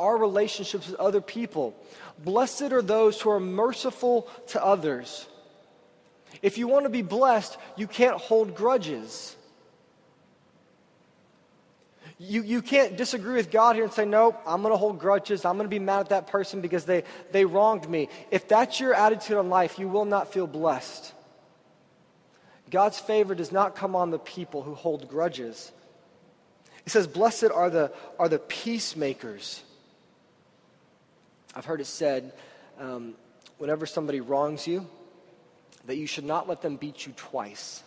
our relationships with other people. Blessed are those who are merciful to others. If you want to be blessed, you can't hold grudges. You, you can't disagree with God here and say, Nope, I'm going to hold grudges. I'm going to be mad at that person because they, they wronged me. If that's your attitude on life, you will not feel blessed. God's favor does not come on the people who hold grudges. He says, Blessed are the, are the peacemakers. I've heard it said um, whenever somebody wrongs you, that you should not let them beat you twice.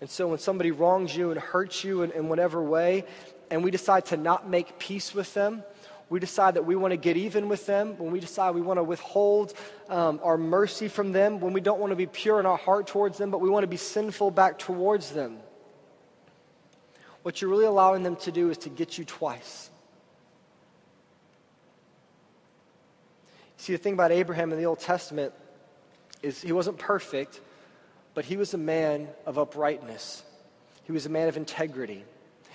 And so when somebody wrongs you and hurts you in, in whatever way, and we decide to not make peace with them, we decide that we want to get even with them, when we decide we want to withhold um, our mercy from them, when we don't want to be pure in our heart towards them, but we want to be sinful back towards them, what you're really allowing them to do is to get you twice. See, the thing about Abraham in the Old Testament is he wasn't perfect, but he was a man of uprightness. He was a man of integrity.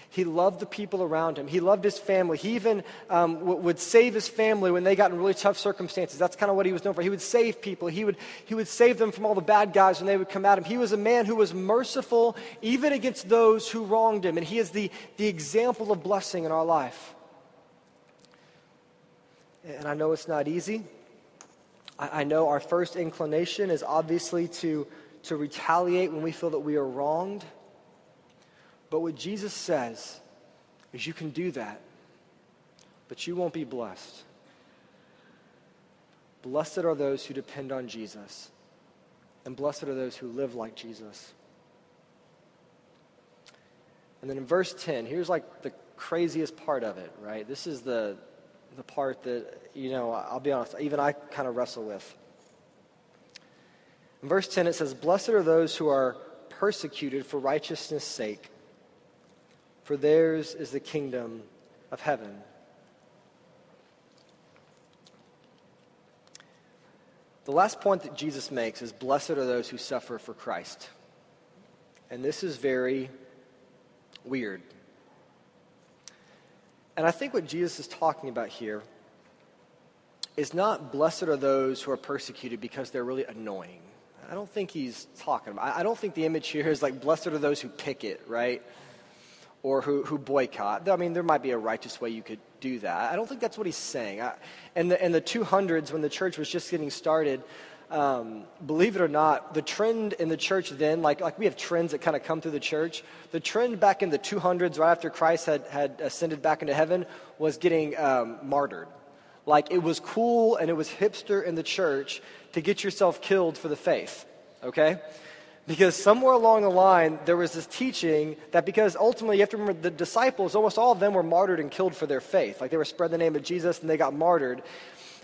He loved the people around him. He loved his family. He even um, w- would save his family when they got in really tough circumstances. That's kind of what he was known for. He would save people. He would, he would save them from all the bad guys when they would come at him. He was a man who was merciful even against those who wronged him. And he is the, the example of blessing in our life. And I know it's not easy. I, I know our first inclination is obviously to to retaliate when we feel that we are wronged. But what Jesus says is you can do that, but you won't be blessed. Blessed are those who depend on Jesus, and blessed are those who live like Jesus. And then in verse 10, here's like the craziest part of it, right? This is the, the part that, you know, I'll be honest, even I kind of wrestle with. In verse 10, it says, Blessed are those who are persecuted for righteousness' sake, for theirs is the kingdom of heaven. The last point that Jesus makes is Blessed are those who suffer for Christ. And this is very weird. And I think what Jesus is talking about here is not blessed are those who are persecuted because they're really annoying. I don't think he's talking about. I don't think the image here is like, blessed are those who picket, right? Or who, who boycott. I mean, there might be a righteous way you could do that. I don't think that's what he's saying. I, in, the, in the 200s, when the church was just getting started, um, believe it or not, the trend in the church then, like, like we have trends that kind of come through the church, the trend back in the 200s, right after Christ had, had ascended back into heaven, was getting um, martyred. Like it was cool and it was hipster in the church to get yourself killed for the faith, okay? Because somewhere along the line, there was this teaching that because ultimately you have to remember the disciples, almost all of them were martyred and killed for their faith. Like they were spread the name of Jesus and they got martyred.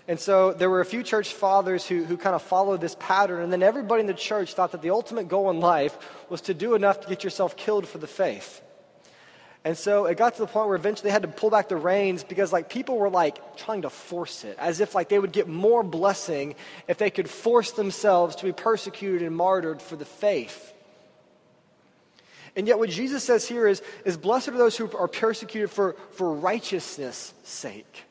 And so there were a few church fathers who, who kind of followed this pattern. And then everybody in the church thought that the ultimate goal in life was to do enough to get yourself killed for the faith. And so it got to the point where eventually they had to pull back the reins because like people were like trying to force it as if like they would get more blessing if they could force themselves to be persecuted and martyred for the faith. And yet what Jesus says here is, is blessed are those who are persecuted for, for righteousness' sake.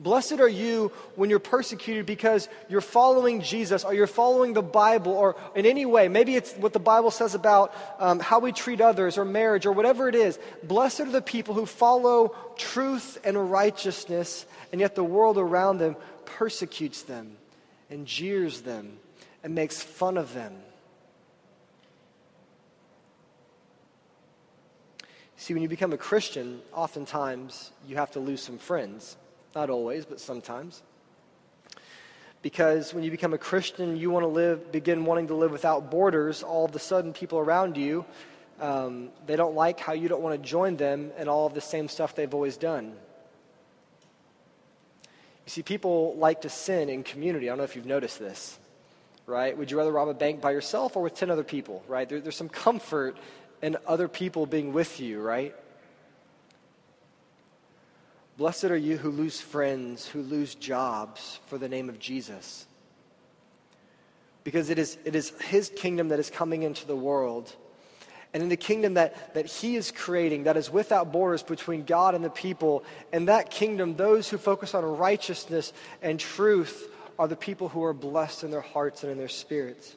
Blessed are you when you're persecuted because you're following Jesus or you're following the Bible or in any way. Maybe it's what the Bible says about um, how we treat others or marriage or whatever it is. Blessed are the people who follow truth and righteousness, and yet the world around them persecutes them and jeers them and makes fun of them. See, when you become a Christian, oftentimes you have to lose some friends. Not always, but sometimes. Because when you become a Christian, you want to live, begin wanting to live without borders. All of a sudden, people around you, um, they don't like how you don't want to join them in all of the same stuff they've always done. You see, people like to sin in community. I don't know if you've noticed this, right? Would you rather rob a bank by yourself or with 10 other people, right? There, there's some comfort in other people being with you, right? Blessed are you who lose friends, who lose jobs for the name of Jesus. Because it is, it is his kingdom that is coming into the world. and in the kingdom that, that he is creating, that is without borders between God and the people. In that kingdom, those who focus on righteousness and truth are the people who are blessed in their hearts and in their spirits.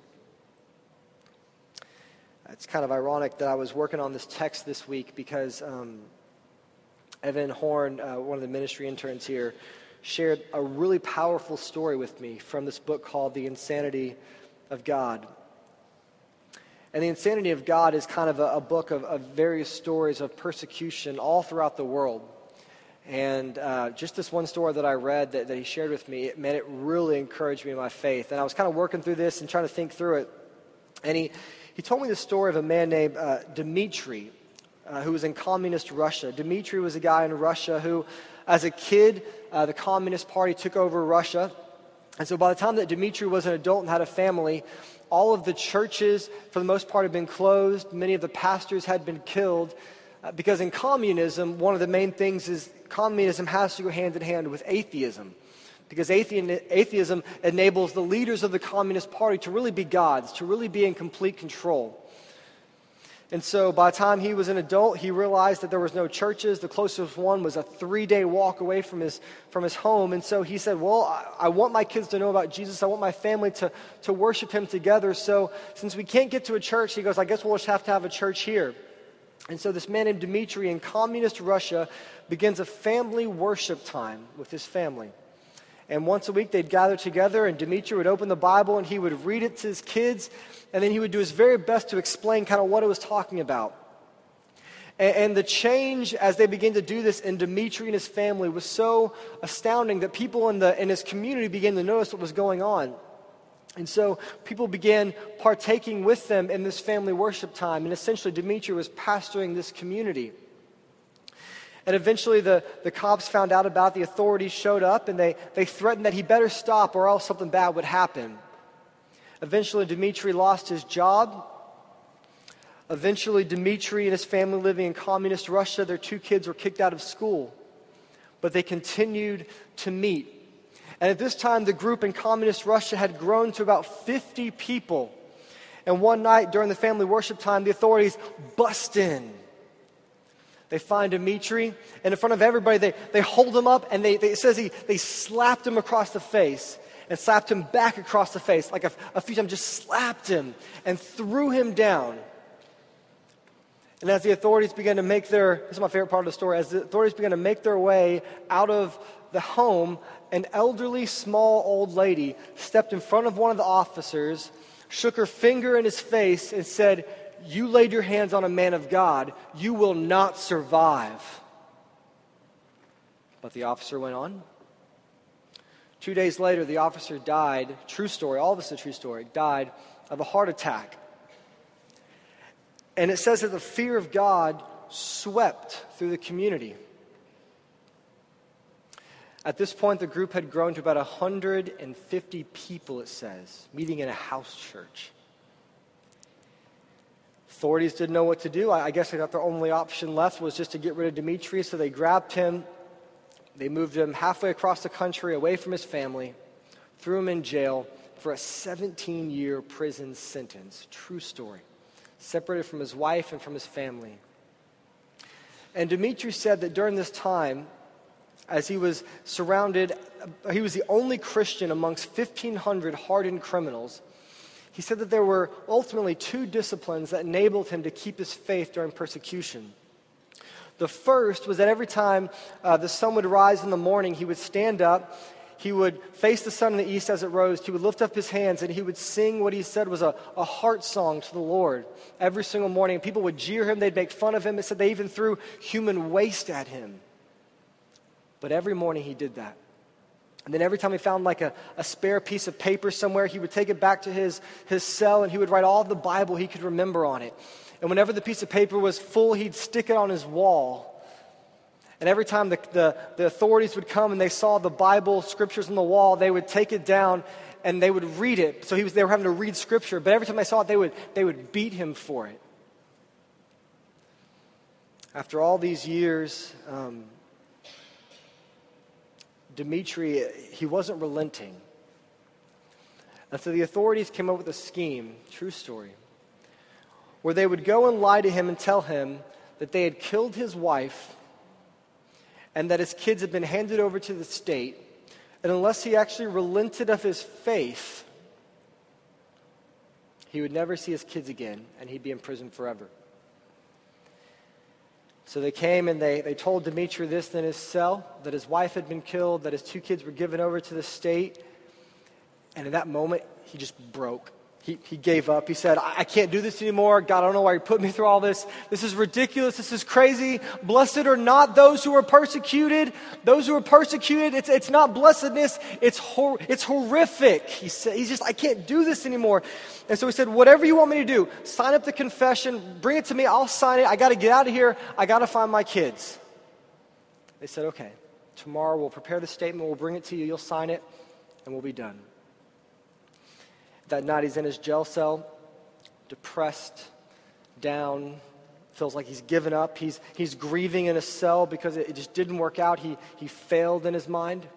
It's kind of ironic that I was working on this text this week because um, Evan Horn, uh, one of the ministry interns here, shared a really powerful story with me from this book called The Insanity of God. And The Insanity of God is kind of a, a book of, of, various stories of persecution all throughout the world. And uh, just this one story that I read that, that he shared with me, it, man, it really encouraged me in my faith. And I was kind of working through this and trying to think through it. And he, he told me the story of a man named uh, Dmitri, uh, who was in communist Russia. Dmitri was a guy in Russia who, as a kid, uh, the Communist Party took over Russia. And so by the time that Dmitri was an adult and had a family, all of the churches, for the most part, had been closed. Many of the pastors had been killed. Uh, because in communism, one of the main things is communism has to go hand in hand with atheism. Because atheism enables the leaders of the Communist Party to really be gods, to really be in complete control. And so by the time he was an adult, he realized that there was no churches. The closest one was a three-day walk away from his, from his home. And so he said, well, I, I want my kids to know about Jesus. I want my family to, to worship him together. So since we can't get to a church, he goes, I guess we'll just have to have a church here. And so this man named Dmitri in communist Russia begins a family worship time with his family. And once a week, they'd gather together, and Dimitri would open the Bible and he would read it to his kids, and then he would do his very best to explain kind of what it was talking about. And, and the change as they began to do this in Dimitri and his family was so astounding that people in, the, in his community began to notice what was going on. And so people began partaking with them in this family worship time, and essentially, Dimitri was pastoring this community. And eventually the, the cops found out about the authorities showed up and they, they threatened that he better stop or else something bad would happen. Eventually, Dmitri lost his job. Eventually, Dmitri and his family living in communist Russia, their two kids were kicked out of school. But they continued to meet. And at this time, the group in communist Russia had grown to about 50 people. And one night during the family worship time, the authorities bust in they find Dimitri, and in front of everybody, they, they hold him up, and they, they, it says he, they slapped him across the face and slapped him back across the face, like a, a few times, just slapped him and threw him down. And as the authorities began to make their, this is my favorite part of the story, as the authorities began to make their way out of the home, an elderly, small old lady stepped in front of one of the officers, shook her finger in his face, and said, you laid your hands on a man of God, you will not survive. But the officer went on. Two days later, the officer died. True story, all this is a true story, died of a heart attack. And it says that the fear of God swept through the community. At this point, the group had grown to about 150 people, it says, meeting in a house church. Authorities didn't know what to do. I, guess they thought their only option left was just to get rid of Dimitri, so they grabbed him. They moved him halfway across the country, away from his family, threw him in jail for a 17 year prison sentence. True story. Separated from his wife and from his family. And Dimitri said that during this time, as he was surrounded, he was the only Christian amongst 1,500 hardened criminals he said that there were ultimately two disciplines that enabled him to keep his faith during persecution. The first was that every time uh, the sun would rise in the morning, he would stand up, he would face the sun in the east as it rose, he would lift up his hands, and he would sing what he said was a, a heart song to the Lord every single morning. People would jeer him, they'd make fun of him. It said they even threw human waste at him. But every morning he did that. And then every time he found like a, a spare piece of paper somewhere, he would take it back to his, his cell and he would write all the Bible he could remember on it. And whenever the piece of paper was full, he'd stick it on his wall. And every time the, the, the authorities would come and they saw the Bible scriptures on the wall, they would take it down and they would read it. So he was, they were having to read scripture. But every time they saw it, they would, they would beat him for it. After all these years, um, Dmitri, he wasn't relenting. And so the authorities came up with a scheme, true story, where they would go and lie to him and tell him that they had killed his wife and that his kids had been handed over to the state. And unless he actually relented of his faith, he would never see his kids again and he'd be in prison forever. So they came and they, they told Dimitri this in his cell that his wife had been killed, that his two kids were given over to the state. And in that moment, he just broke. He, he gave up. He said, I, I can't do this anymore. God, I don't know why you put me through all this. This is ridiculous. This is crazy. Blessed are not those who are persecuted. Those who are persecuted, it's, it's not blessedness, it's, hor- it's horrific. He said, he's just, I can't do this anymore. And so he said, Whatever you want me to do, sign up the confession, bring it to me, I'll sign it. I got to get out of here. I got to find my kids. They said, Okay, tomorrow we'll prepare the statement, we'll bring it to you, you'll sign it, and we'll be done. That night he's in his jail cell, depressed, down, feels like he's given up. He's, he's grieving in a cell because it, it just didn't work out. He, he failed in his mind.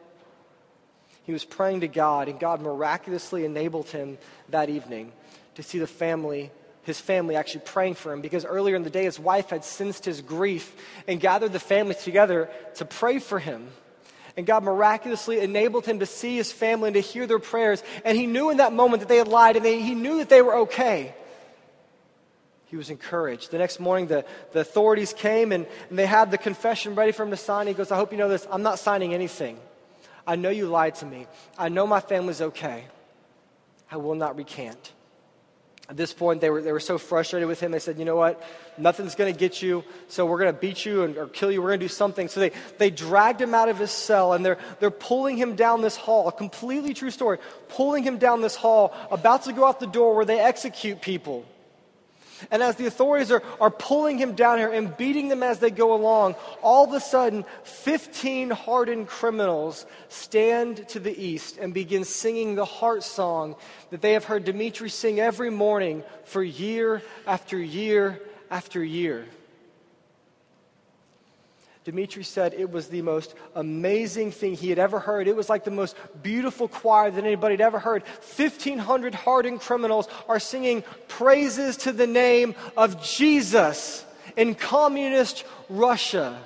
He was praying to God, and God miraculously enabled him that evening to see the family, his family actually praying for him because earlier in the day his wife had sensed his grief and gathered the family together to pray for him. And God miraculously enabled him to see his family and to hear their prayers. And he knew in that moment that they had lied and they, he knew that they were okay. He was encouraged. The next morning, the, the authorities came and, and they had the confession ready for him to sign. He goes, I hope you know this. I'm not signing anything. I know you lied to me. I know my family's okay. I will not recant. At this point, they were, they were so frustrated with him, they said, You know what? Nothing's going to get you, so we're going to beat you and, or kill you. We're going to do something. So they, they dragged him out of his cell and they're, they're pulling him down this hall. A completely true story. Pulling him down this hall, about to go out the door where they execute people. And as the authorities are, are pulling him down here and beating them as they go along, all of a sudden, 15 hardened criminals stand to the east and begin singing the heart song that they have heard Dimitri sing every morning for year after year after year. Dimitri said it was the most amazing thing he had ever heard. It was like the most beautiful choir that anybody had ever heard. 1,500 hardened criminals are singing praises to the name of Jesus in communist Russia.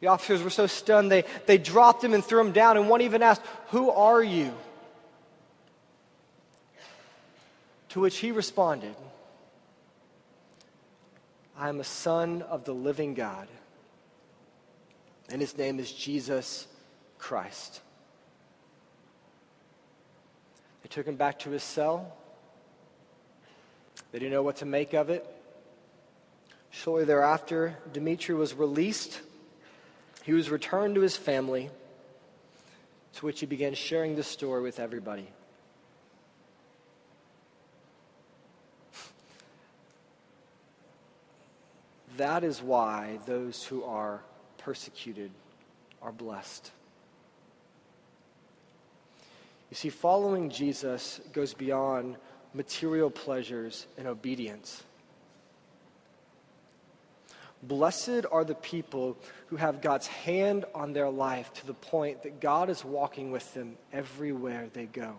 The officers were so stunned, they, they dropped him and threw him down, and one even asked, Who are you? To which he responded, I am a son of the living God and his name is Jesus Christ. They took him back to his cell. They didn't know what to make of it. Shortly thereafter, Dimitri was released. He was returned to his family, to which he began sharing the story with everybody. That is why those who are persecuted are blessed. You see, following Jesus goes beyond material pleasures and obedience. Blessed are the people who have God's hand on their life to the point that God is walking with them everywhere they go.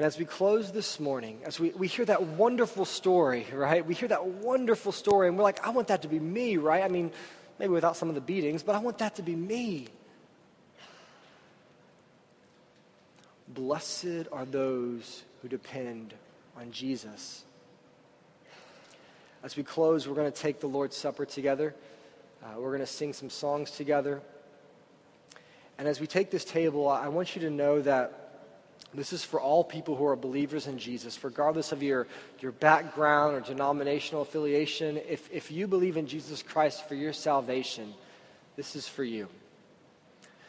And as we close this morning, as we, we hear that wonderful story, right? We hear that wonderful story, and we're like, I want that to be me, right? I mean, maybe without some of the beatings, but I want that to be me. Blessed are those who depend on Jesus. As we close, we're going to take the Lord's Supper together. Uh, we're going to sing some songs together. And as we take this table, I want you to know that this is for all people who are believers in Jesus, regardless of your, your background or denominational affiliation. If, if you believe in Jesus Christ for your salvation, this is for you.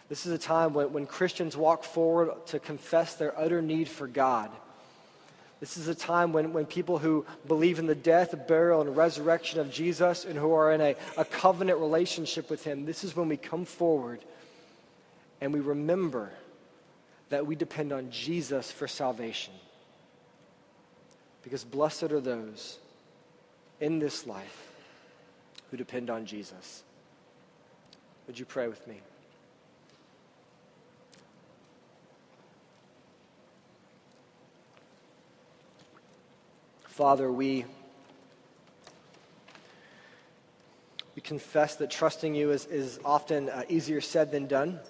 This is a time when, when Christians walk forward to confess their utter need for God. This is a time when, when people who believe in the death, burial, and resurrection of Jesus and who are in a, a covenant relationship with Him, this is when we come forward and we remember that we depend on Jesus for salvation. Because blessed are those in this life who depend on Jesus. Would you pray with me? Father, we, we confess that trusting you is, is often uh, easier said than done.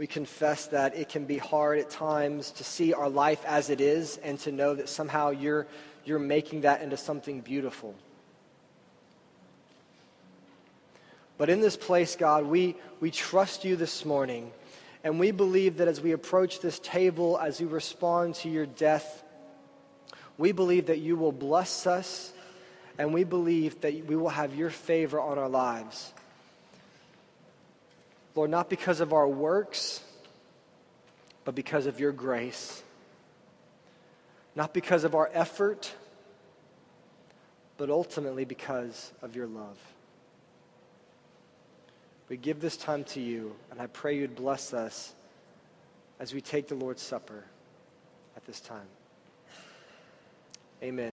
We confess that it can be hard at times to see our life as it is and to know that somehow you're, you're making that into something beautiful. But in this place, God, we, we trust you this morning. And we believe that as we approach this table, as we respond to your death, we believe that you will bless us, and we believe that we will have your favor on our lives. Lord, not because of our works, but because of your grace. Not because of our effort, but ultimately because of your love. We give this time to you, and I pray you'd bless us as we take the Lord's Supper at this time. Amen.